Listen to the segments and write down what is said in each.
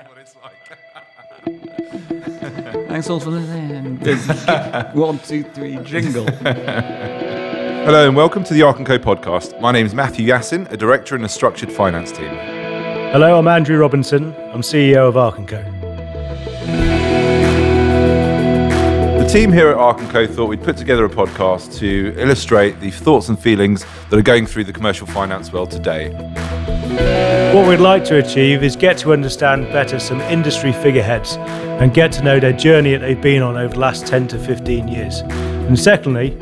what it's like. Thanks all for listening. One, two, three, jingle. Hello and welcome to the Arc & Co podcast. My name is Matthew Yassin, a director in the structured finance team. Hello, I'm Andrew Robinson. I'm CEO of Arc & Co. The team here at Arc & Co thought we'd put together a podcast to illustrate the thoughts and feelings that are going through the commercial finance world today. What we'd like to achieve is get to understand better some industry figureheads and get to know their journey that they've been on over the last 10 to 15 years. And secondly,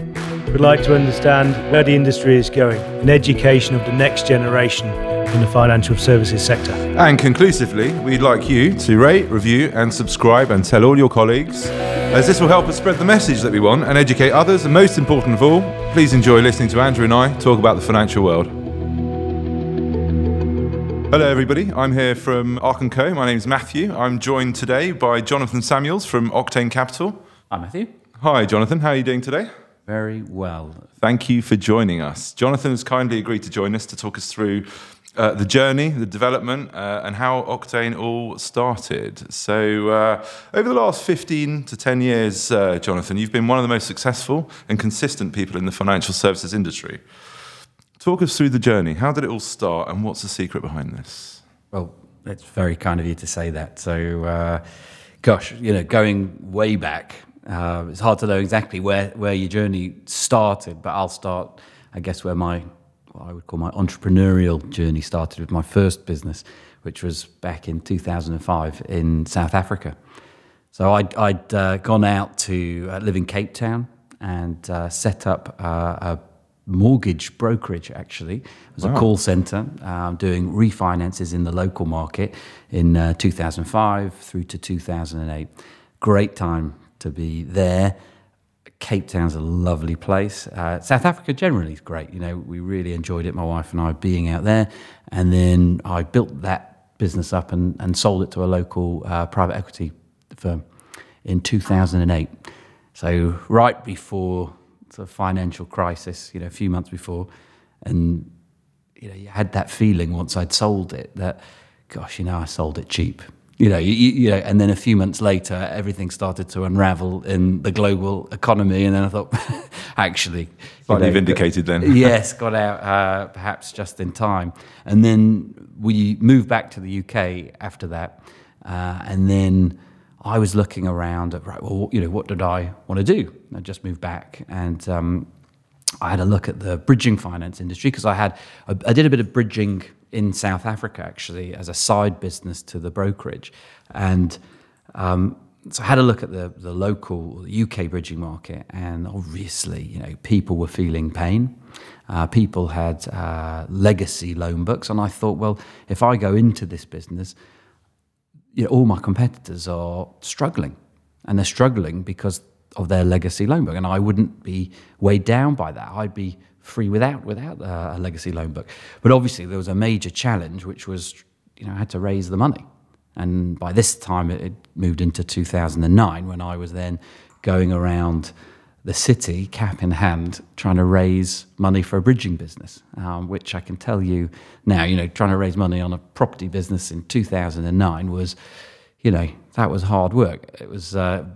we'd like to understand where the industry is going in education of the next generation in the financial services sector. And conclusively, we'd like you to rate, review, and subscribe and tell all your colleagues, as this will help us spread the message that we want and educate others. And most important of all, please enjoy listening to Andrew and I talk about the financial world. Hello, everybody. I'm here from Arc & Co. My name is Matthew. I'm joined today by Jonathan Samuels from Octane Capital. Hi, Matthew. Hi, Jonathan. How are you doing today? Very well. Thank you for joining us. Jonathan has kindly agreed to join us to talk us through uh, the journey, the development, uh, and how Octane all started. So, uh, over the last 15 to 10 years, uh, Jonathan, you've been one of the most successful and consistent people in the financial services industry. Talk us through the journey. How did it all start, and what's the secret behind this? Well, it's very kind of you to say that. So, uh, gosh, you know, going way back, uh, it's hard to know exactly where, where your journey started, but I'll start, I guess, where my what I would call my entrepreneurial journey started with my first business, which was back in 2005 in South Africa. So I'd, I'd uh, gone out to uh, live in Cape Town and uh, set up uh, a mortgage brokerage, actually. It was Wow. a call center um, doing refinances in the local market in uh, 2005 through to 2008. Great time to be there. Cape Town's a lovely place. Uh, South Africa generally is great. You know, we really enjoyed it, my wife and I, being out there. And then I built that business up and, and sold it to a local uh, private equity firm in 2008. So right before the financial crisis, you know, a few months before, and you know, you had that feeling once I'd sold it that, gosh, you know, I sold it cheap. You know, you, you you know, and then a few months later, everything started to unravel in the global economy, and then I thought, actually, Slightly you vindicated then. yes, got out uh, perhaps just in time, and then we moved back to the UK after that, uh, and then I was looking around at right, well, you know, what did I want to do? I just moved back, and um, I had a look at the bridging finance industry because I had I did a bit of bridging in South Africa actually as a side business to the brokerage, and um, so I had a look at the the local UK bridging market, and obviously you know people were feeling pain. Uh, people had uh, legacy loan books, and I thought, well, if I go into this business, you know, all my competitors are struggling, and they're struggling because of their legacy loan book, and I wouldn't be weighed down by that. I'd be free without without uh, a legacy loan book. But obviously, there was a major challenge, which was you know I had to raise the money, and by this time it, it moved into 2009 when I was then going around the city, cap in hand, trying to raise money for a bridging business, um, which I can tell you now, you know, trying to raise money on a property business in 2009 was, you know, that was hard work. It was uh,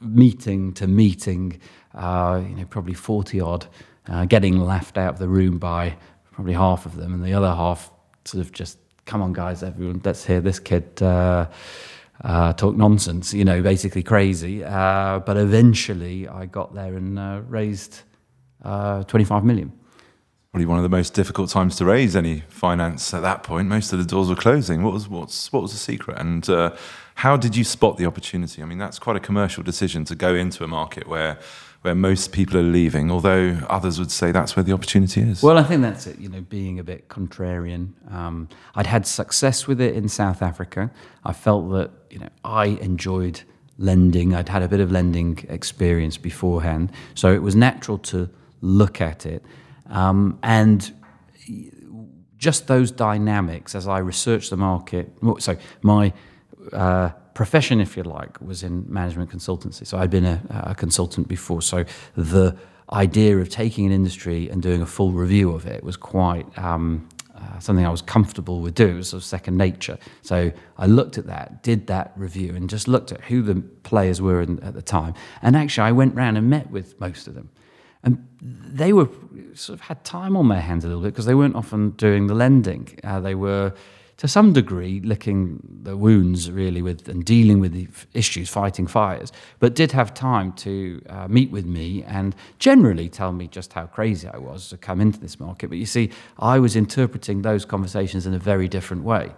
meeting to meeting, uh, you know, probably 40 odd, uh, getting laughed out of the room by probably half of them, and the other half sort of just, come on, guys, everyone, let's hear this kid. Uh, talk nonsense, you know, basically crazy. Uh, but eventually I got there and uh, raised uh, 25 million. Probably one of the most difficult times to raise any finance at that point. Most of the doors were closing. What was what's what was the secret, and uh, how did you spot the opportunity? I mean, that's quite a commercial decision to go into a market where where most people are leaving. Although others would say that's where the opportunity is. Well, I think that's it, you know, being a bit contrarian. Um, I'd had success with it in South Africa. I felt that, you know, I enjoyed lending. I'd had a bit of lending experience beforehand. So it was natural to look at it. Um, and just those dynamics as I researched the market. So my uh, profession, if you like, was in management consultancy. So I'd been a, a consultant before. So the idea of taking an industry and doing a full review of it was quite um, uh, something I was comfortable with doing. It was sort of second nature. So I looked at that, did that review, and just looked at who the players were in, at the time. And actually, I went round and met with most of them. And they were sort of had time on their hands a little bit because they weren't often doing the lending. Uh, they were to some degree licking the wounds really with and dealing with the issues, fighting fires, but did have time to uh, meet with me and generally tell me just how crazy I was to come into this market. But you see, I was interpreting those conversations in a very different way.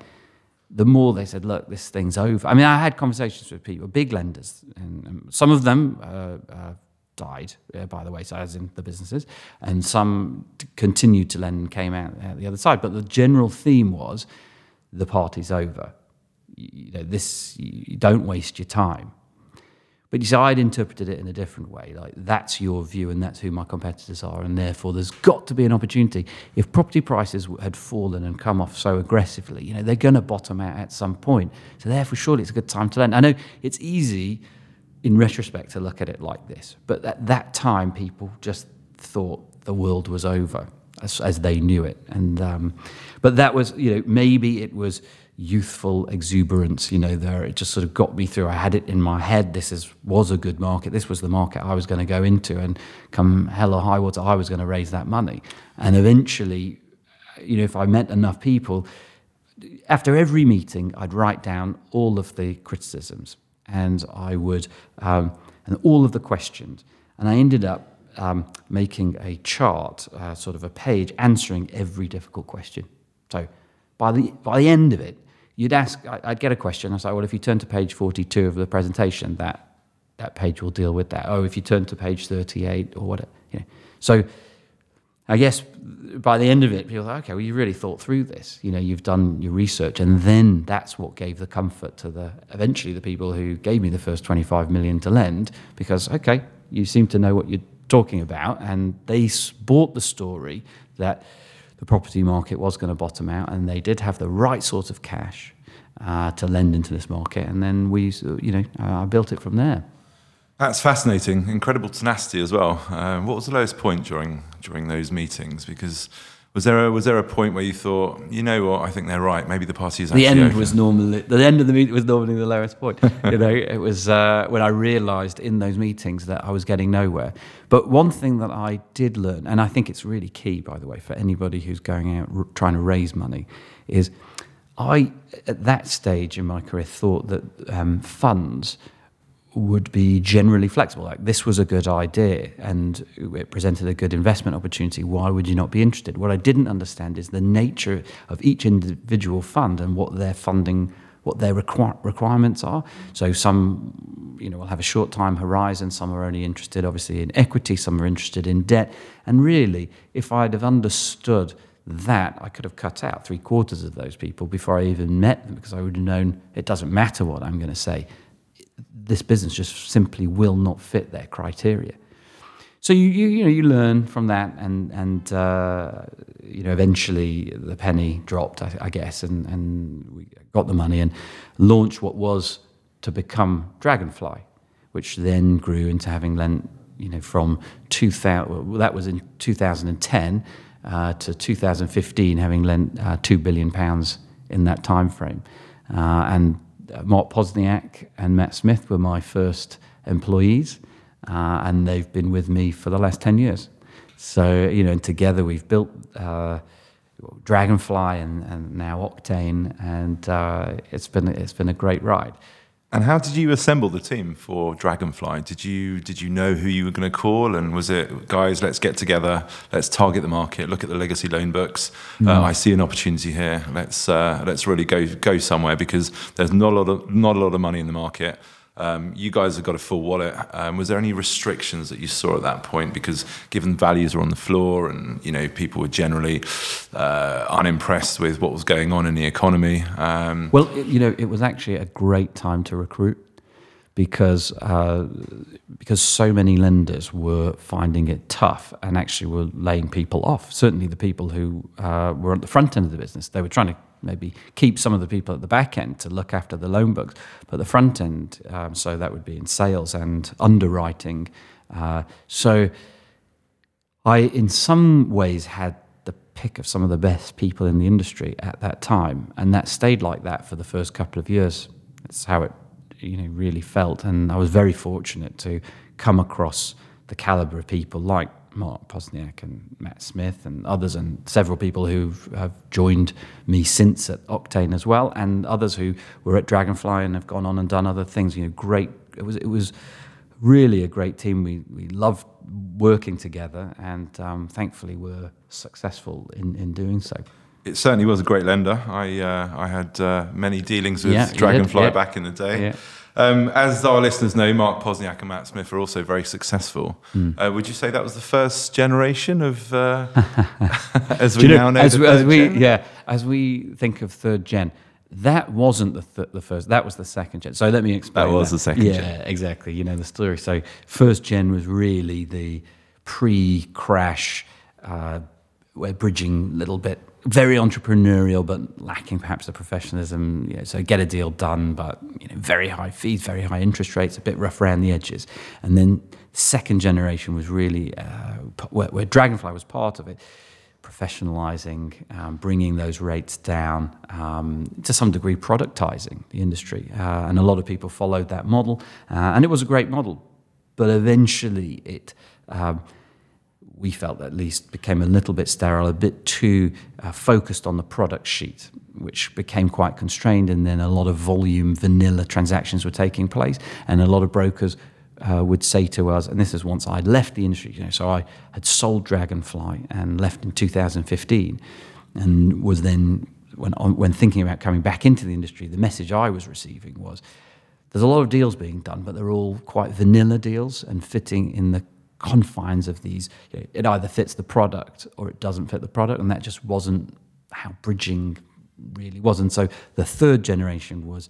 The more they said, "Look, this thing's over." I mean, I had conversations with people, big lenders, and some of them uh, uh, died uh, by the wayside, as in the businesses, and some continued to lend and came out the other side. But the general theme was the party's over. You know, this you don't waste your time. But you see, I'd interpreted it in a different way. Like that's your view, and that's who my competitors are, and therefore there's got to be an opportunity. If property prices had fallen and come off so aggressively, you know they're going to bottom out at some point. So therefore, surely it's a good time to lend. I know it's easy in retrospect to look at it like this, but at that time, people just thought the world was over as, as they knew it. And um, but that was, you know, maybe it was youthful exuberance. You know, there it just sort of got me through. I had it in my head. This is was a good market. This was the market I was going to go into, and come hell or high water, I was going to raise that money. And eventually, you know, if I met enough people, after every meeting, I'd write down all of the criticisms, and I would, um, and all of the questions, and I ended up um, making a chart, uh, sort of a page, answering every difficult question. So by the, by the end of it, you'd ask, I'd get a question. I say, well, if you turn to page 42 of the presentation, that, that page will deal with that. Oh, if you turn to page 38 or whatever. You know. So I guess by the end of it, people are like, okay, well, you really thought through this. You know, you've done your research, and then that's what gave the comfort to the eventually the people who gave me the first 25 million to lend, because okay, you seem to know what you're talking about, and they bought the story that the property market was going to bottom out, and they did have the right sort of cash uh, to lend into this market, and then we, you know, I uh, built it from there. That's fascinating. Incredible tenacity as well. Uh, what was the lowest point during during those meetings? Because was there a, was there a point where you thought, you know what, I think they're right. Maybe the party is the end was normally the end of the meeting was normally the lowest point. you know, it was uh, when I realised in those meetings that I was getting nowhere. But one thing that I did learn, and I think it's really key, by the way, for anybody who's going out r- trying to raise money, is I at that stage in my career thought that um, funds would be generally flexible. Like this was a good idea and it presented a good investment opportunity. Why would you not be interested? What I didn't understand is the nature of each individual fund and what their funding, what their requir- requirements are. So some, you know, will have a short time horizon. Some are only interested, obviously, in equity. Some are interested in debt. And really, if I'd have understood that I could have cut out three quarters of those people before I even met them because I would have known it doesn't matter what I'm going to say this business just simply will not fit their criteria. So you, you, you know you learn from that, and and uh, you know eventually the penny dropped, I, I, guess, and and we got the money and launched what was to become Dragonfly, which then grew into having lent you know from 2000 well, that was in 2010 uh, to 2015 having lent uh, two billion pounds in that time frame, uh, and Mark Posniak and Matt Smith were my first employees, uh, and they've been with me for the last 10 years. So, you know, together we've built uh, Dragonfly and, and, now Octane, and uh, it's, been, it's been a great ride. And how did you assemble the team for Dragonfly? Did you did you know who you were going to call, and was it guys? Let's get together. Let's target the market. Look at the legacy loan books. Mm. Uh, I see an opportunity here. Let's uh, let's really go go somewhere because there's not a lot of not a lot of money in the market. Um, you guys have got a full wallet. Um, was there any restrictions that you saw at that point? Because given values were on the floor, and you know people were generally uh, unimpressed with what was going on in the economy. Um, well, you know, it was actually a great time to recruit because uh, because so many lenders were finding it tough and actually were laying people off. Certainly, the people who uh, were at the front end of the business, they were trying to maybe keep some of the people at the back end to look after the loan books, but the front end, um, so that would be in sales and underwriting. Uh, so I, in some ways, had the pick of some of the best people in the industry at that time, and that stayed like that for the first couple of years. That's how it, you know, really felt, and I was very fortunate to come across the caliber of people like Mark Posniak and Matt Smith and others, and several people who have joined me since at Octane as well, and others who were at Dragonfly and have gone on and done other things. You know, great. It was it was really a great team. We we loved working together, and um, thankfully were successful in, in doing so. It certainly was a great lender. I uh, I had uh, many dealings with Yeah, Dragonfly did, yeah. back in the day. Yeah. Um, as our listeners know, Mark Posniak and Matt Smith are also very successful. Hmm. Uh, would you say that was the first generation of, uh, as we you now know, as, the as we yeah, as we think of third gen, that wasn't the th- the first. That was the second gen. So let me explain. That was the second yeah, gen. exactly. You know the story. So first gen was really the pre-crash. Uh, we're bridging a little bit, very entrepreneurial, but lacking perhaps the professionalism. You know, so get a deal done, but you know, very high fees, very high interest rates, a bit rough around the edges. And then second generation was really uh, where, where Dragonfly was part of it professionalizing, um, bringing those rates down, um, to some degree, productizing the industry. Uh, and a lot of people followed that model, uh, and it was a great model. But eventually, it um, we felt at least became a little bit sterile, a bit too uh, focused on the product sheet, which became quite constrained. And then a lot of volume, vanilla transactions were taking place, and a lot of brokers uh, would say to us, and this is once I'd left the industry, you know, so I had sold Dragonfly and left in 2015, and was then when when thinking about coming back into the industry, the message I was receiving was there's a lot of deals being done, but they're all quite vanilla deals and fitting in the confines of these. You know, it either fits the product or it doesn't fit the product, and that just wasn't how bridging really was. And so the third generation was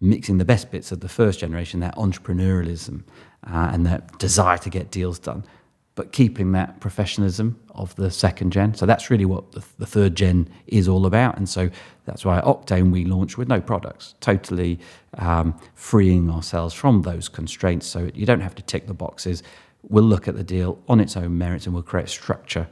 mixing the best bits of the first generation, that entrepreneurialism uh, and that desire to get deals done, but keeping that professionalism of the second gen. So that's really what the, the third gen is all about. And so that's why Octane we launched with no products, totally um, freeing ourselves from those constraints. So you don't have to tick the boxes. We'll look at the deal on its own merits and we'll create a structure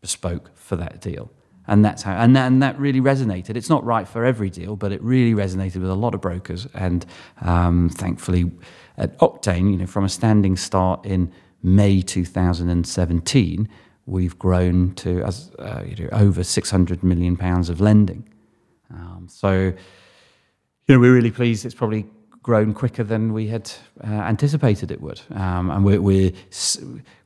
bespoke for that deal. And that's how, and that, and that really resonated. It's not right for every deal, but it really resonated with a lot of brokers. And um, thankfully, at Octane, you know, from a standing start in May 2017, we've grown to as uh, you know, over 600 million pounds of lending. Um, so, you know, we're really pleased. It's probably grown quicker than we had uh, anticipated it would. Um, and we're, we're,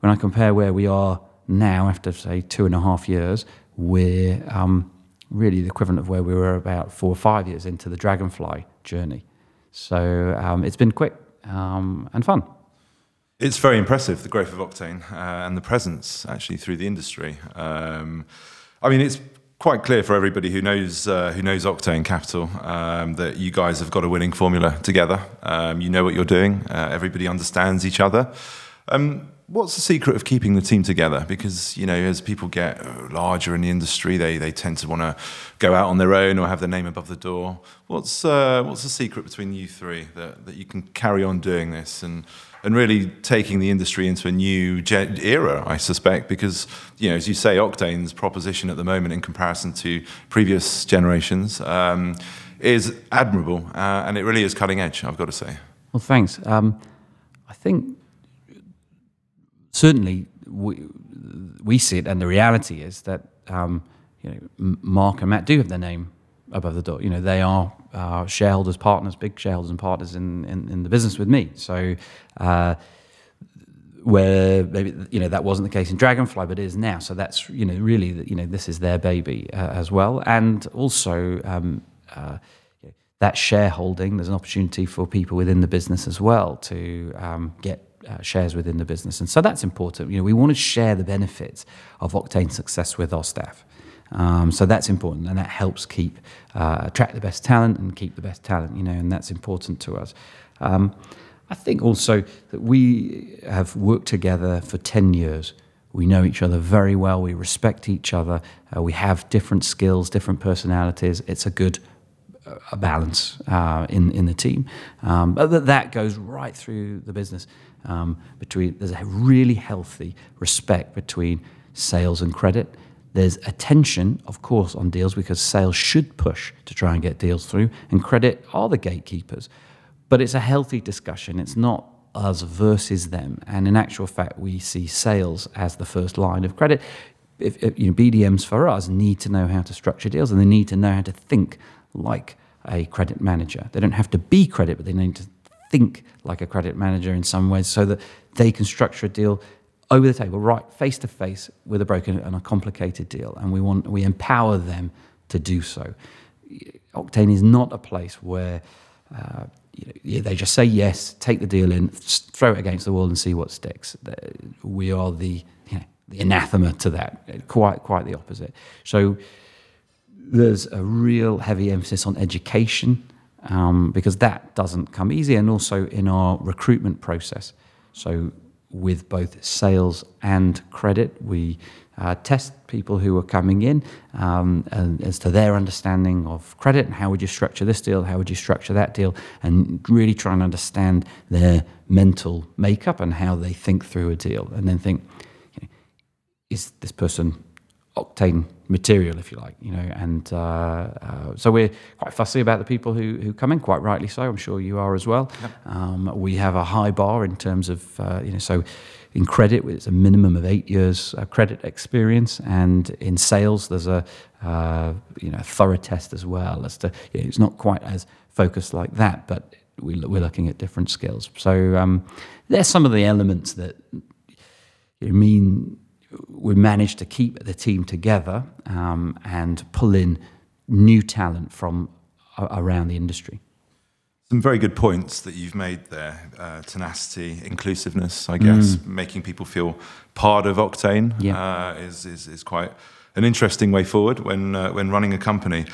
when I compare where we are now, after say two and a half years, we're um, really the equivalent of where we were about four or five years into the Dragonfly journey. So um, it's been quick um, and fun. It's very impressive, the growth of Octane uh, and the presence actually through the industry. Um, I mean, it's quite clear for everybody who knows uh, who knows Octane Capital um, that you guys have got a winning formula together. Um, you know what you're doing. Uh, everybody understands each other. Um, what's the secret of keeping the team together? Because you know, as people get larger in the industry, they they tend to want to go out on their own or have their name above the door. What's uh, what's the secret between you three that, that you can carry on doing this and and really taking the industry into a new era, I suspect, because you know, as you say, Octane's proposition at the moment in comparison to previous generations um, is admirable, uh, and it really is cutting edge. I've got to say. Well, thanks. Um, I think certainly we, we see it, and the reality is that um, you know Mark and Matt do have their name above the door. You know, they are uh, shareholders, partners, big shareholders and partners in, in, in the business with me. So. Uh, where maybe you know that wasn't the case in Dragonfly, but it is now. So that's you know really you know this is their baby uh, as well, and also um, uh, that shareholding. There's an opportunity for people within the business as well to um, get uh, shares within the business, and so that's important. You know, we want to share the benefits of Octane success with our staff. Um, so that's important, and that helps keep uh, attract the best talent and keep the best talent. You know, and that's important to us. Um, I think also that we have worked together for 10 years. We know each other very well. We respect each other. Uh, we have different skills, different personalities. It's a good uh, a balance uh, in in the team. Um, but that, that goes right through the business. Um, between there's a really healthy respect between sales and credit. There's attention, of course, on deals because sales should push to try and get deals through, and credit are the gatekeepers. But it's a healthy discussion. It's not us versus them. And in actual fact, we see sales as the first line of credit. If, if, you know, BDMs for us need to know how to structure deals and they need to know how to think like a credit manager. They don't have to be credit, but they need to think like a credit manager in some ways so that they can structure a deal over the table, right, face to face with a broker and a complicated deal. And we want we empower them to do so. Octane is not a place where uh, you know, they just say yes, take the deal in, throw it against the wall, and see what sticks. We are the you know, the anathema to that. Quite quite the opposite. So there's a real heavy emphasis on education um, because that doesn't come easy, and also in our recruitment process. So with both sales and credit, we uh, test people who are coming in um, as to their understanding of credit and how would you structure this deal, how would you structure that deal, and really try and understand their mental makeup and how they think through a deal, and then think, you know, is this person octane material, if you like, you know. And uh, uh, so we're quite fussy about the people who, who come in, quite rightly so. I'm sure you are as well. Yep. Um, we have a high bar in terms of, uh, you know, so in credit, it's a minimum of eight years uh, credit experience, and in sales, there's a uh, you know thorough test as well. As to you know, it's not quite as focused like that, but we, are looking at different skills. So um, there's some of the elements that you mean we managed to keep the team together um, and pull in new talent from around the industry. Some very good points that you've made there uh, tenacity, inclusiveness, I guess, mm. making people feel part of Octane yeah. uh, is, is, is, quite an interesting way forward when, uh, when running a company.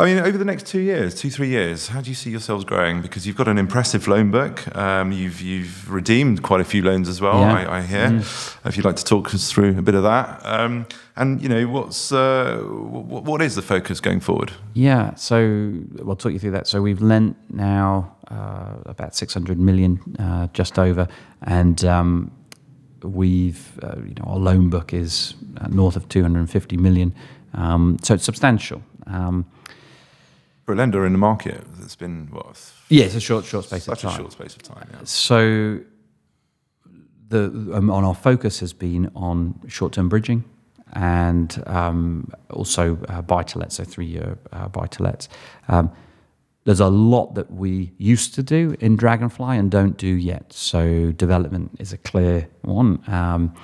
I mean, over the next two years, two, three years, how do you see yourselves growing? Because you've got an impressive loan book. Um, you've, you've redeemed quite a few loans as well, yeah. I, I, hear. Mm. If you'd like to talk us through a bit of that. Um, and, you know, what's, uh, what, what is the focus going forward? Yeah, so we'll talk you through that. So we've lent now uh, about 600 million, uh, just over. And um, we've, uh, you know, our loan book is uh, north of 250 million. Um, so it's substantial. Um, for a lender in the market that's been what? Yeah, it's a short, short space such of time. a short space of time. Yeah. So the um, on our focus has been on short-term bridging and um, also uh, buy to let, so three-year uh, buy to lets. Um, there's a lot that we used to do in Dragonfly and don't do yet. So development is a clear one, um,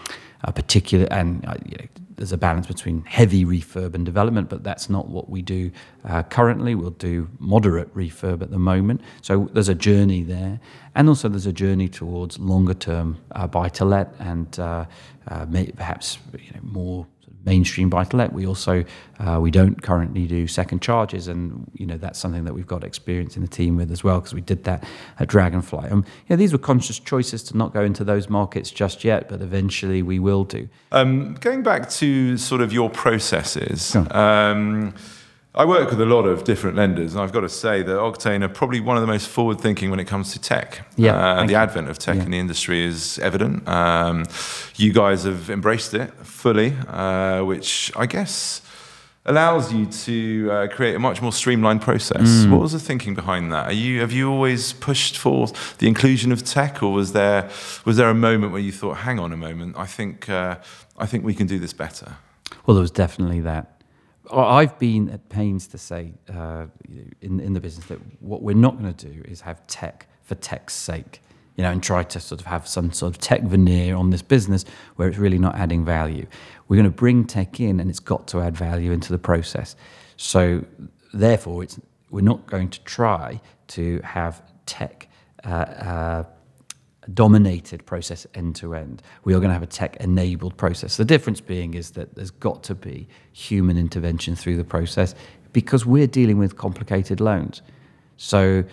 a particular and uh, you know, there's a balance between heavy refurb and development, but that's not what we do uh, currently. We'll do moderate refurb at the moment. So there's a journey there. And also there's a journey towards longer term uh, buy to let and uh, uh perhaps you know, more mainstream buy-to-let. We also uh, we don't currently do second charges, and you know that's something that we've got experience in the team with as well because we did that at Dragonfly. Um, yeah, these were conscious choices to not go into those markets just yet, but eventually we will do. Um, going back to sort of your processes. Um, I work with a lot of different lenders, and I've got to say that Octane are probably one of the most forward thinking when it comes to tech. Yeah, uh, the you. advent of tech yeah. in the industry is evident. Um, you guys have embraced it fully, uh, which I guess allows you to uh, create a much more streamlined process. Mm. What was the thinking behind that? Are you have you always pushed for the inclusion of tech, or was there was there a moment where you thought, "Hang on a moment, I think uh, I think we can do this better"? Well, there was definitely that. I've been at pains to say uh, in in the business that what we're not going to do is have tech for tech's sake, you know, and try to sort of have some sort of tech veneer on this business where it's really not adding value. We're going to bring tech in, and it's got to add value into the process. So, therefore, it's we're not going to try to have tech. Uh, uh, dominated process end to end. We are going to have a tech enabled process. The difference being is that there's got to be human intervention through the process because we're dealing with complicated loans. So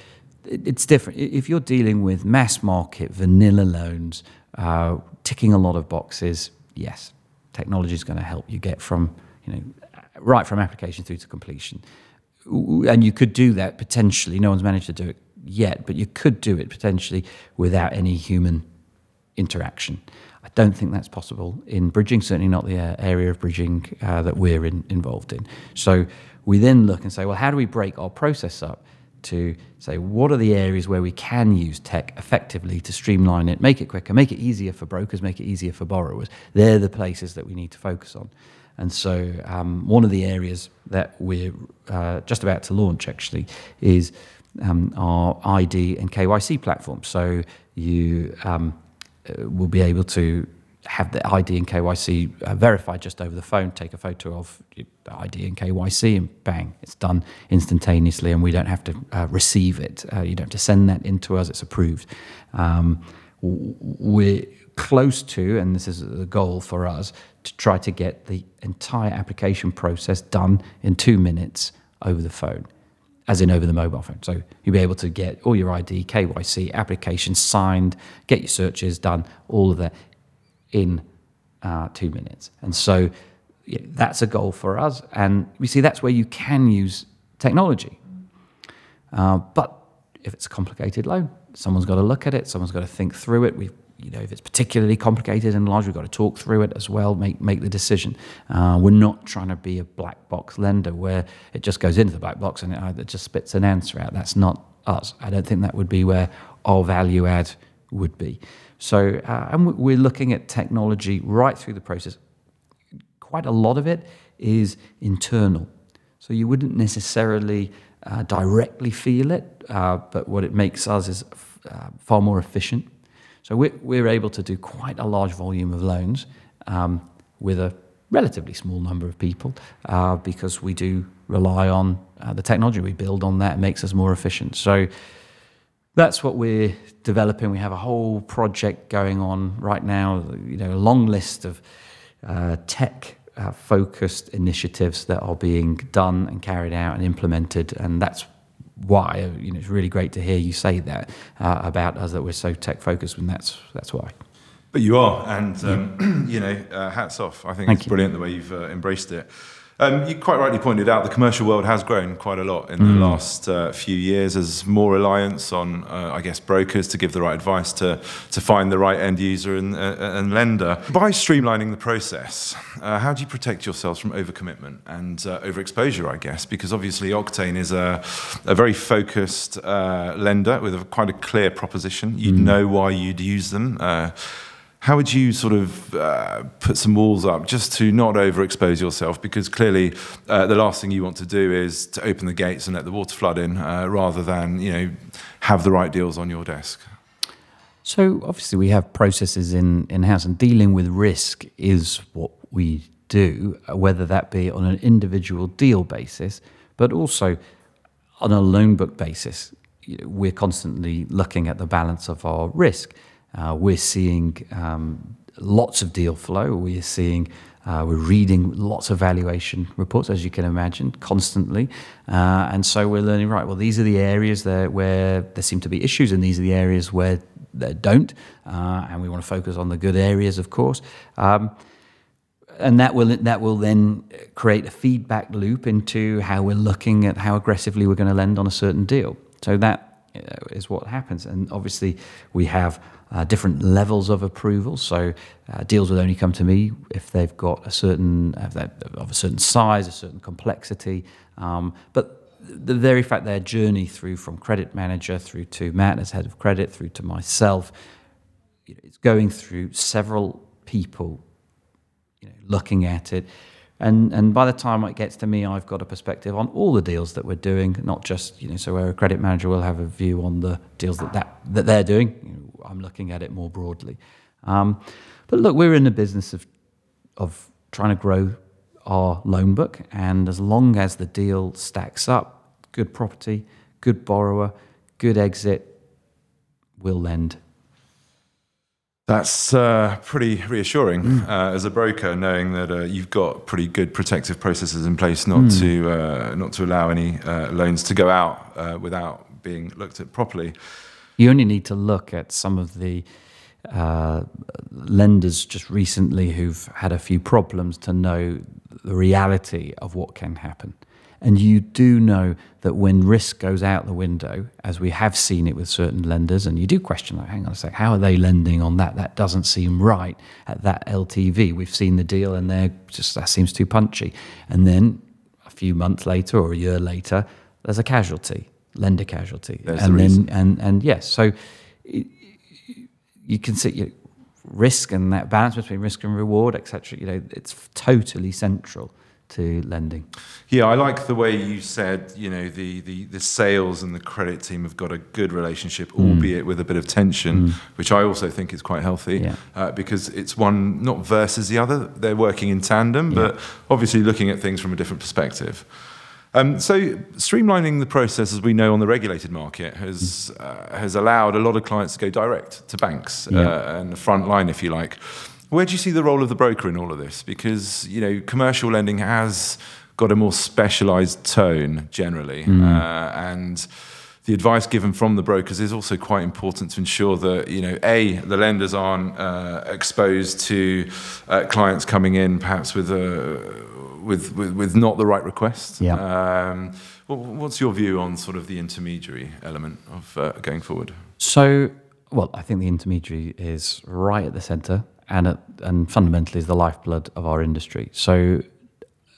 it's different. If you're dealing with mass market vanilla loans, uh, ticking a lot of boxes, yes, technology is going to help you get from you know right from application through to completion. And you could do that potentially. No one's managed to do it yet, but you could do it potentially without any human interaction. I don't think that's possible in bridging, certainly not the uh, area of bridging uh, that we're in, involved in. So we then look and say, well, how do we break our process up to say what are the areas where we can use tech effectively to streamline it, make it quicker, make it easier for brokers, make it easier for borrowers? They're the places that we need to focus on. And so, um, one of the areas that we're uh, just about to launch actually is um, our ID and KYC platform. So, you um, uh, will be able to have the ID and KYC uh, verified just over the phone, take a photo of the ID and KYC, and bang, it's done instantaneously, and we don't have to uh, receive it. Uh, you don't have to send that in to us, it's approved. Um, we're close to, and this is the goal for us, to try to get the entire application process done in two minutes over the phone, as in over the mobile phone. So you'll be able to get all your ID, KYC, application signed, get your searches done, all of that in uh, two minutes. And so yeah, that's a goal for us. And we see that's where you can use technology. Uh, but if it's a complicated loan, someone's got to look at it, someone's got to think through it. We've you know, if it's particularly complicated and large, we've got to talk through it as well, make make the decision. Uh, we're not trying to be a black box lender where it just goes into the black box and it either just spits an answer out. That's not us. I don't think that would be where our value add would be. So, uh, and we're looking at technology right through the process. Quite a lot of it is internal. So you wouldn't necessarily uh, directly feel it, uh, but what it makes us is uh, far more efficient so we're, we're able to do quite a large volume of loans um, with a relatively small number of people uh, because we do rely on uh, the technology we build on that. Makes us more efficient. So that's what we're developing. We have a whole project going on right now, you know, a long list of uh, tech uh, focused initiatives that are being done and carried out and implemented. And that's why. You know, it's really great to hear you say that uh, about us that we're so tech focused, and that's that's why. But you are, and um, you know, uh, hats off. I think Thank it's you. brilliant the way you've uh, embraced it. Um, you quite rightly pointed out the commercial world has grown quite a lot in mm. the last uh, few years as more reliance on, uh, I guess, brokers to give the right advice to, to find the right end user and, uh, and lender. By streamlining the process, uh, how do you protect yourselves from overcommitment and uh, overexposure, I guess? Because obviously Octane is a, a very focused uh, lender with a, quite a clear proposition. You'd mm. know why you'd use them how would you sort of uh, put some walls up just to not overexpose yourself? Because clearly, uh, the last thing you want to do is to open the gates and let the water flood in, uh, rather than you know have the right deals on your desk. So obviously, we have processes in in house, and dealing with risk is what we do, whether that be on an individual deal basis, but also on a loan book basis. we're constantly looking at the balance of our risk uh, we're seeing um, lots of deal flow. We're seeing, uh, we're reading lots of valuation reports, as you can imagine, constantly. Uh, and so we're learning, right, well, these are the areas where there seem to be issues, and these are the areas where there don't. Uh, and we want to focus on the good areas, of course. Um, and that will that will then create a feedback loop into how we're looking at how aggressively we're going to lend on a certain deal. So that uh, is what happens. And obviously, we have uh, different levels of approval. So uh, deals will only come to me if they've got a certain of a certain size, a certain complexity. Um, but the very fact their journey through from credit manager through to Matt as head of credit through to myself, you know, it's going through several people, you know, looking at it. And, and by the time it gets to me, I've got a perspective on all the deals that we're doing, not just, you know, so where a credit manager will have a view on the deals that, that, that they're doing. You know, I'm looking at it more broadly. Um, but look, we're in the business of, of trying to grow our loan book, and as long as the deal stacks up, good property, good borrower, good exit, we'll lend. That's uh, pretty reassuring mm. uh, as a broker, knowing that uh, you've got pretty good protective processes in place, not mm. to uh, not to allow any uh, loans to go out uh, without being looked at properly. You only need to look at some of the uh, lenders just recently who've had a few problems to know the reality of what can happen. And you do know that when risk goes out the window, as we have seen it with certain lenders, and you do question, like, hang on a sec, how are they lending on that? That doesn't seem right at that LTV. We've seen the deal and they're just, that seems too punchy. And then a few months later or a year later, there's a casualty, lender casualty. There's and the then, and, and yes, so it, you can see you risk and that balance between risk and reward, etc. You know, it's totally central to lending. Yeah, I like the way you said, you know, the, the, the sales and the credit team have got a good relationship, Mm. albeit with a bit of tension, which I also think is quite healthy Yeah. uh, because it's one not versus the other. They're working in tandem, but obviously looking at things from a different perspective. Um, so, streamlining the process, as we know on the regulated market, has uh, has allowed a lot of clients to go direct to banks Yeah. uh, and the front line, if you like. Where do you see the role of the broker in all of this? Because you know, commercial lending has got a more specialised tone generally, uh, and the advice given from the brokers is also quite important to ensure that you know, a the lenders aren't uh, exposed to uh, clients coming in perhaps with a with, with, with not the right request. Yeah. Um, wh- what's your view on sort of the intermediary element of uh, going forward? So, well, I think the intermediary is right at the centre and at, and fundamentally is the lifeblood of our industry. So,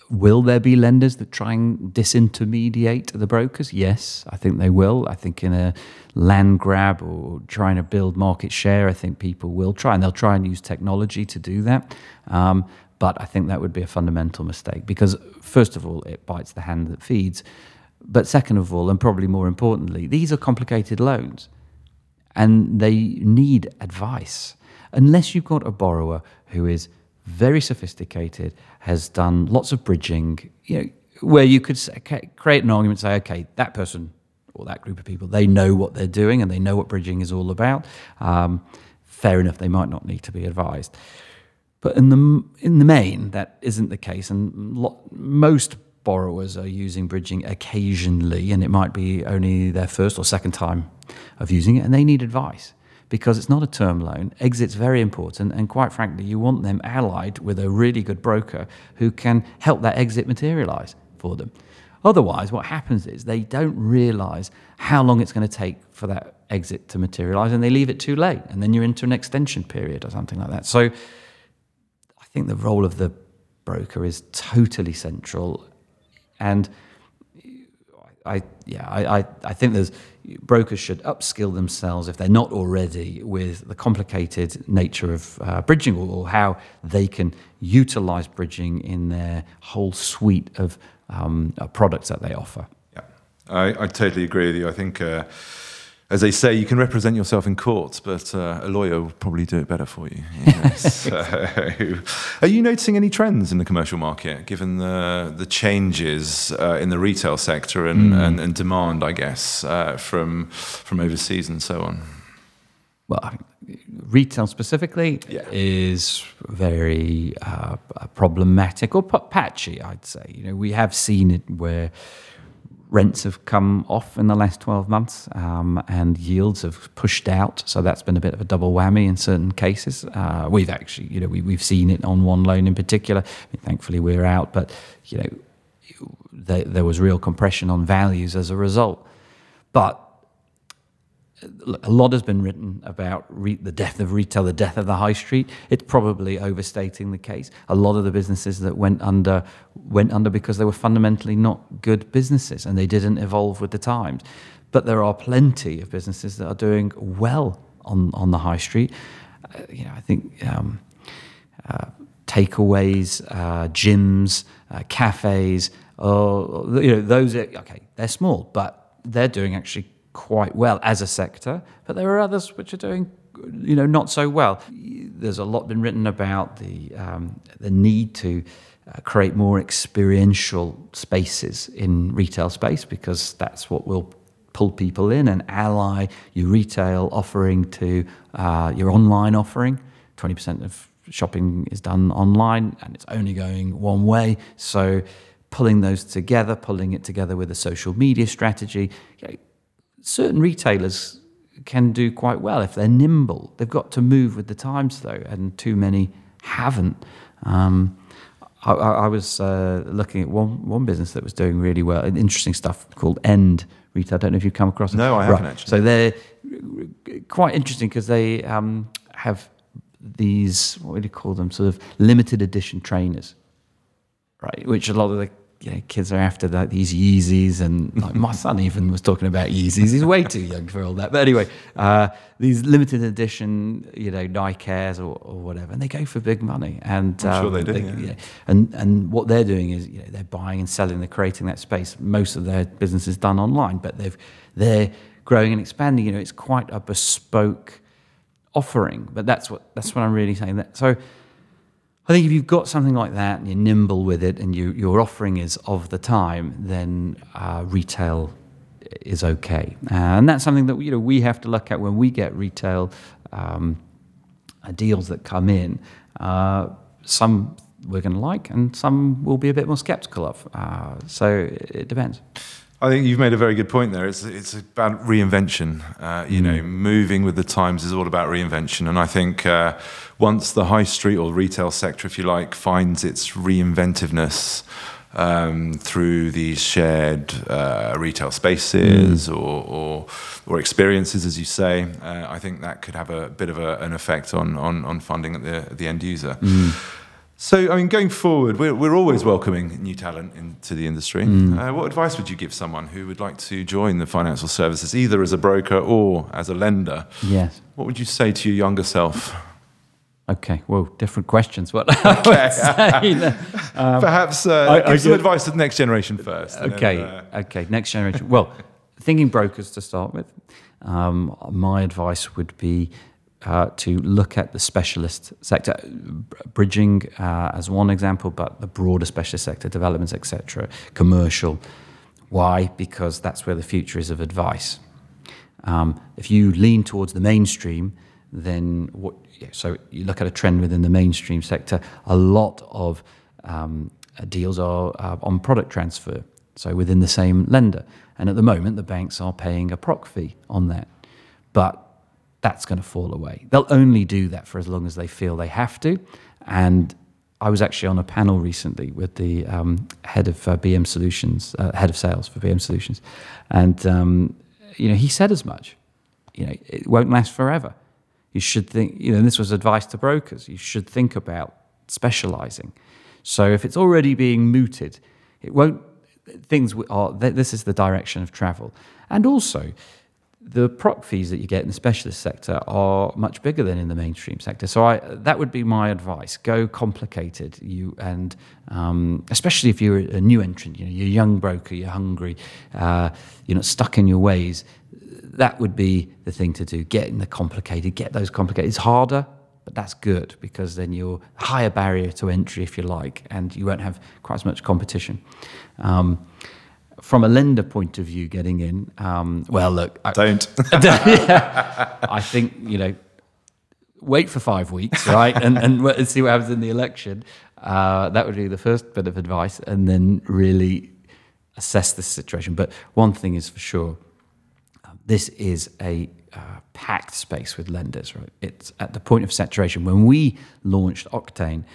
will there be lenders that try and disintermediate the brokers? Yes, I think they will. I think in a land grab or trying to build market share, I think people will try and they'll try and use technology to do that. Um, but I think that would be a fundamental mistake because, first of all, it bites the hand that feeds. But second of all, and probably more importantly, these are complicated loans and they need advice. Unless you've got a borrower who is very sophisticated, has done lots of bridging, you know, where you could create an argument, say, okay, that person or that group of people, they know what they're doing and they know what bridging is all about. Um, fair enough, they might not need to be advised. But in the in the main, that isn't the case, and lo- most borrowers are using bridging occasionally, and it might be only their first or second time of using it, and they need advice because it's not a term loan. Exit's very important, and quite frankly, you want them allied with a really good broker who can help that exit materialize for them. Otherwise, what happens is they don't realize how long it's going to take for that exit to materialize, and they leave it too late, and then you're into an extension period or something like that. So. I think the role of the broker is totally central, and I yeah I, I, I think there's brokers should upskill themselves if they're not already with the complicated nature of uh, bridging or, how they can utilize bridging in their whole suite of um, uh, products that they offer. Yeah, I, I totally agree with you. I think, uh, as they say, you can represent yourself in court, but uh, a lawyer will probably do it better for you. so, are you noticing any trends in the commercial market, given the the changes uh, in the retail sector and, and, and demand, I guess, uh, from from overseas and so on? well, retail specifically Yeah. is very uh, problematic or patchy, I'd say. You know, we have seen it where rents have come off in the last 12 months um, and yields have pushed out. So that's been a bit of a double whammy in certain cases. Uh, we've actually, you know, we, we've seen it on one loan in particular. I mean, thankfully, we're out, but, you know, there, there was real compression on values as a result. But a lot has been written about re- the death of retail, the death of the high street. It's probably overstating the case. A lot of the businesses that went under went under because they were fundamentally not good businesses and they didn't evolve with the times. But there are plenty of businesses that are doing well on on the high street. Uh, you know, I think. Um, uh, takeaways, uh, gyms, uh, cafes. Uh, you know, those are okay. They're small, but they're doing actually quite well as a sector. But there are others which are doing, you know, not so well. There's a lot been written about the um, the need to. Uh, create more experiential spaces in retail space because that's what will pull people in and ally your retail offering to uh, your online offering. 20% of shopping is done online and it's only going one way. So pulling those together, pulling it together with a social media strategy, you know, certain retailers can do quite well if they're nimble. They've got to move with the times though, and too many haven't. Um, I, I was uh, looking at one one business that was doing really well, interesting stuff called End Retail. I don't know if you've come across it. No, I haven't actually. So they're quite interesting because they um, have these what would you call them? Sort of limited edition trainers, right? Which a lot of the you know, kids are after that these Yeezys, and like my son even was talking about Yeezys. He's way too young for all that. But anyway, uh, these limited edition, you know, Nike Airs or, or whatever, and they go for big money. And I'm sure um, they do, yeah. And and what they're doing is, you know, they're buying and selling, they're creating that space. Most of their business is done online, but they've they're growing and expanding. You know, it's quite a bespoke offering. But that's what that's what I'm really saying. That so. I think if you've got something like that and you're nimble with it and you, your offering is of the time, then uh, retail is okay. And that's something that you know we have to look at when we get retail um, uh, deals that come in. Uh, some we're going to like, and some we'll be a bit more skeptical of. Uh, so it depends. I think you've made a very good point there. It's it's about reinvention. Uh, you know, moving with the times is all about reinvention, and I think uh, once the high street or retail sector, if you like, finds its reinventiveness um, through these shared uh, retail spaces or, or or experiences, as you say, uh, I think that could have a bit of a, an effect on on, on funding at the at the end user. So, I mean, going forward, we're, we're always welcoming new talent into the industry. Uh, what advice would you give someone who would like to join the financial services, either as a broker or as a lender? Yes. What would you say to your younger self? Okay. Well, different questions. What would say. Perhaps uh, I- give I some advice to the next generation first. and then, Okay, uh, okay. Next generation. Well, thinking brokers to start with. Um, my advice would be uh, to look at the specialist sector, bridging uh, as one example, but the broader specialist sector, developments, etc., commercial. Why? Because that's where the future is of advice. Um, if you lean towards the mainstream, then what? Yeah, so you look at a trend within the mainstream sector. A lot of um, deals are uh, on product transfer, so within the same lender. And at the moment, the banks are paying a proc fee on that, but that's going to fall away. They'll only do that for as long as they feel they have to. And I was actually on a panel recently with the um, head of uh, BM Solutions, uh, head of sales for BM Solutions, and um, you know he said as much. You know, it won't last forever. You should think. You know, this was advice to brokers. You should think about specializing. So if it's already being mooted, it won't. Things are. This is the direction of travel, and also the proc fees that you get in the specialist sector are much bigger than in the mainstream sector. So I, that would be my advice: go complicated. You and um, especially if you're a new entrant, you know, you're a young broker, you're hungry, uh, you're not stuck in your ways. That would be the thing to do. Get in the complicated. Get those complicated. It's harder, but that's good because then you're higher barrier to entry, if you like, and you won't have quite as much competition. Um, from a lender point of view, getting in, um, well, look, I, don't. I think you know, wait for five weeks, right, and and and see what happens in the election. Uh, that would be the first bit of advice, and then really assess the situation. But one thing is for sure, um, this is a uh, packed space with lenders. Right, it's at the point of saturation. When we launched Octane,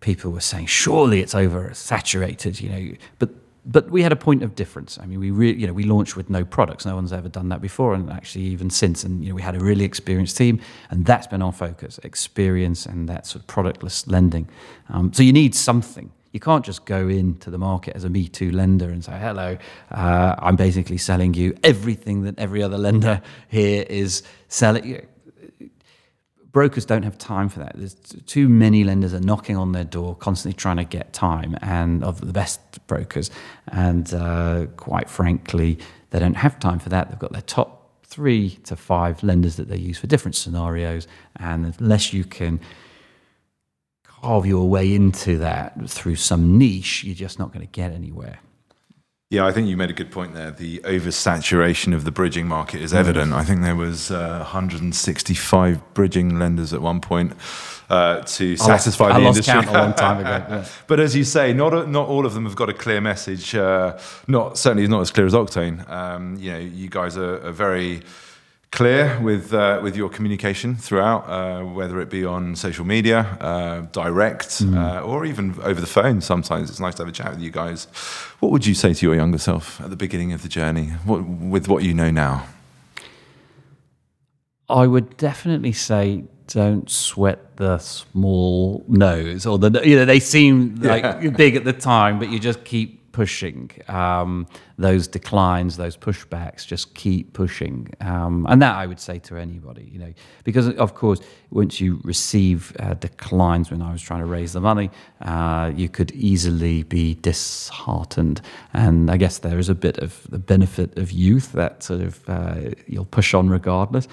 people were saying, "Surely it's over saturated," you know, but but we had a point of difference. I mean, we really, you know, we launched with no products. No one's ever done that before, and actually even since. And you know, we had a really experienced team, and that's been our focus: experience and that sort of productless lending. Um, so you need something. You can't just go into the market as a Me Too lender and say, "Hello, uh, I'm basically selling you everything that every other lender here is selling." Brokers don't have time for that. There's too many lenders are knocking on their door, constantly trying to get time, and of the best brokers. And uh, quite frankly, they don't have time for that. They've got their top three to five lenders that they use for different scenarios, and unless you can carve your way into that through some niche, you're just not going to get anywhere. Yeah, I think you made a good point there. The oversaturation of the bridging market is evident. I think there was uh, 165 bridging lenders at one point uh, to satisfy I the lost industry. count a long time ago. yeah. But as you say, not not all of them have got a clear message. Uh, not certainly not as clear as Octane. Um, you know, you guys are, are very clear with uh, with your communication throughout, uh, whether it be on social media, uh, direct, uh, or even over the phone. Sometimes it's nice to have a chat with you guys. What would you say to your younger self at the beginning of the journey, what, with what you know now? I would definitely say don't sweat the small nose or the you know they seem like big at the time, but you just keep pushing um, those declines, those pushbacks. Just keep pushing, um, and that I would say to anybody, you know, because of course once you receive uh, declines, when I was trying to raise the money, uh, you could easily be disheartened, and I guess there is a bit of the benefit of youth that sort of uh, you'll push on regardless.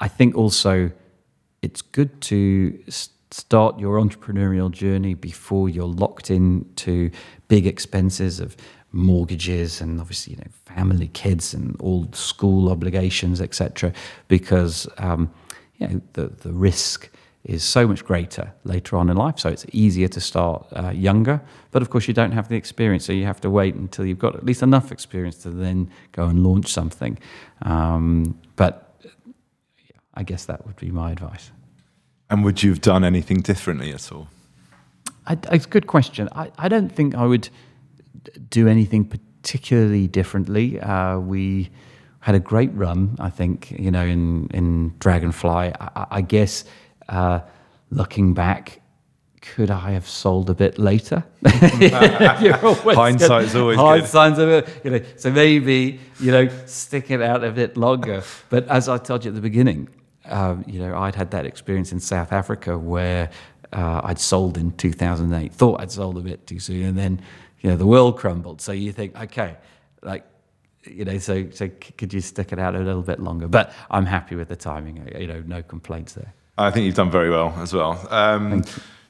I think also it's good to s- start your entrepreneurial journey before you're locked into big expenses of mortgages and obviously you know family kids and all school obligations etc because um, you know the, the risk is so much greater later on in life so it's easier to start uh, younger but of course you don't have the experience so you have to wait until you've got at least enough experience to then go and launch something um, but I guess that would be my advice. And would you have done anything differently at all? I, it's a good question. I, I don't think I would do anything particularly differently. Uh, we had a great run, I think, you know, in, in Dragonfly. I, I guess uh, looking back, could I have sold a bit later? Hindsight's always good. Hindsight's a bit, you know. So maybe you know, stick it out a bit longer. But as I told you at the beginning, um, you know, I'd had that experience in South Africa where uh, I'd sold in 2008. Thought I'd sold a bit too soon, and then you know the world crumbled. So you think, okay, like you know, so so could you stick it out a little bit longer? But I'm happy with the timing. You know, no complaints there. I think you've done very well as well. Um,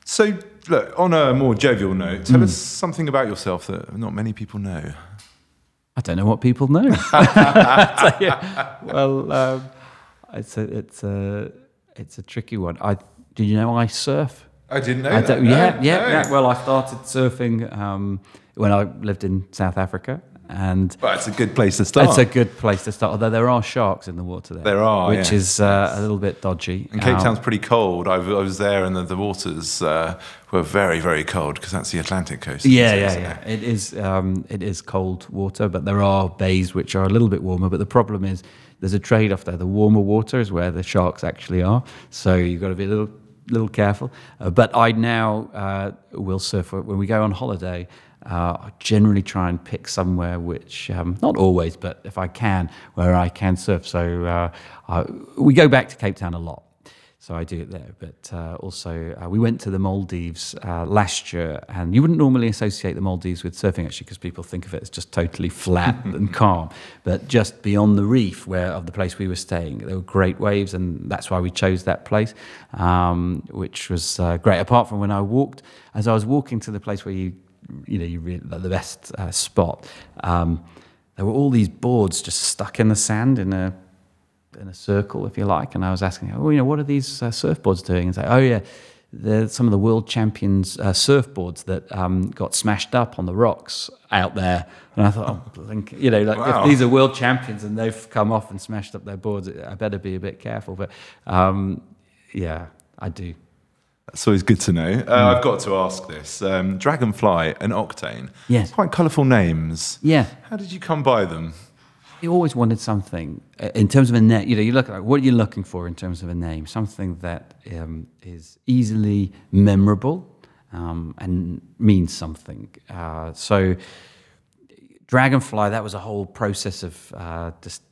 so, look, on a more jovial note, tell us something about yourself that not many people know. I don't know what people know. Well, um, it's a it's a it's a tricky one. I did you know I surf? I didn't know I that. No, yeah, yeah, no. yeah. Well, I started surfing um, when I lived in South Africa, and Well, it's a good place to start. it's a good place to start. Although there are sharks in the water there, There are, which yeah. is uh, a little bit dodgy. and Cape Um, Town's pretty cold. I, I was there, and the, the waters uh, were very, very cold because that's the Atlantic coast. Yeah, isn't yeah, it? yeah. It is. Um, it is cold water, but there are bays which are a little bit warmer. But the problem is, there's a trade-off there. The warmer water is where the sharks actually are, so you've got to be a little, little careful. Uh, but I now uh, will surf when we go on holiday. Uh, I generally try and pick somewhere which, um, not always, but if I can, where I can surf. So uh, I, we go back to Cape Town a lot. So I do it there. But uh, also, uh, we went to the Maldives uh, last year, and you wouldn't normally associate the Maldives with surfing actually, because people think of it as just totally flat and calm. But just beyond the reef, where of the place we were staying, there were great waves, and that's why we chose that place, um, which was uh, great. Apart from when I walked, as I was walking to the place where you, you know, you re- the best uh, spot. Um, there were all these boards just stuck in the sand in a in a circle, if you like. And I was asking, oh, you know, what are these uh, surfboards doing? And say, oh yeah, they're some of the world champions uh, surfboards that um, got smashed up on the rocks out there. And I thought, oh, blink, you know, like Wow. if these are world champions and they've come off and smashed up their boards, I better be a bit careful. But um, yeah, I do. That's always good to know. Uh, I've got to ask this: um, Dragonfly and Octane. Yes. quite colourful names. Yeah. How did you come by them? You always wanted something uh, in terms of a name. You know, you look at what are you looking for in terms of a name? Something that um, is easily memorable um, and means something. Uh, so, Dragonfly, that was a whole process of uh, just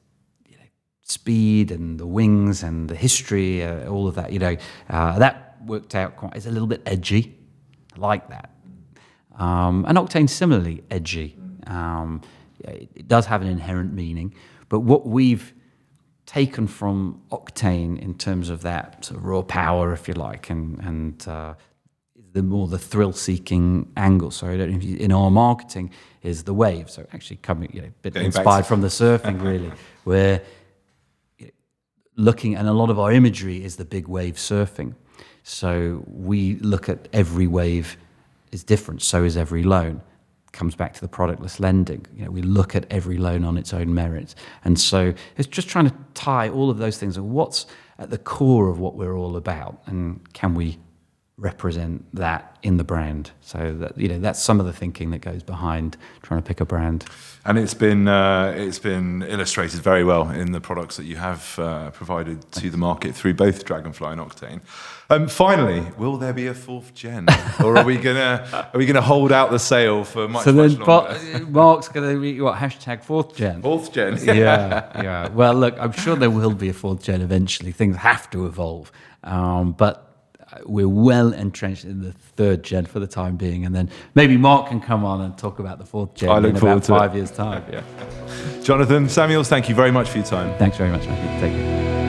you know, speed and the wings and the history, uh, all of that. You know, uh, that worked out quite. It's a little bit edgy. I like that. Um, and Octane similarly edgy. Um, it, does have an inherent meaning, but what we've taken from Octane in terms of that sort of raw power, if you like, and and uh, the more the thrill-seeking angle. So I don't know if you, in our marketing is the wave. So actually coming, you know, a bit Going inspired from the surfing, really, where looking and a lot of our imagery is the big wave surfing. So we look at every wave is different. So is every loan. Comes back to the productless lending. You know, we look at every loan on its own merits, and so it's just trying to tie all of those things. And what's at the core of what we're all about, and can we represent that in the brand? So that you know, that's some of the thinking that goes behind trying to pick a brand. And it's been uh, it's been illustrated very well in the products that you have uh, provided to the market through both Dragonfly and Octane. Um, finally, will there be a fourth gen, or are we gonna are we gonna hold out the sale for much? So much then, longer? Mark's going to be what hashtag fourth gen? fourth gen. yeah, yeah. Well, look, I'm sure there will be a fourth gen eventually. Things have to evolve, um, but we're well entrenched in the third gen for the time being, and then maybe Mark can come on and talk about the fourth gen I look in forward about to it. five years' time. Yeah. Jonathan Samuels, thank you very much for your time. Thanks very much, Matthew. Take care.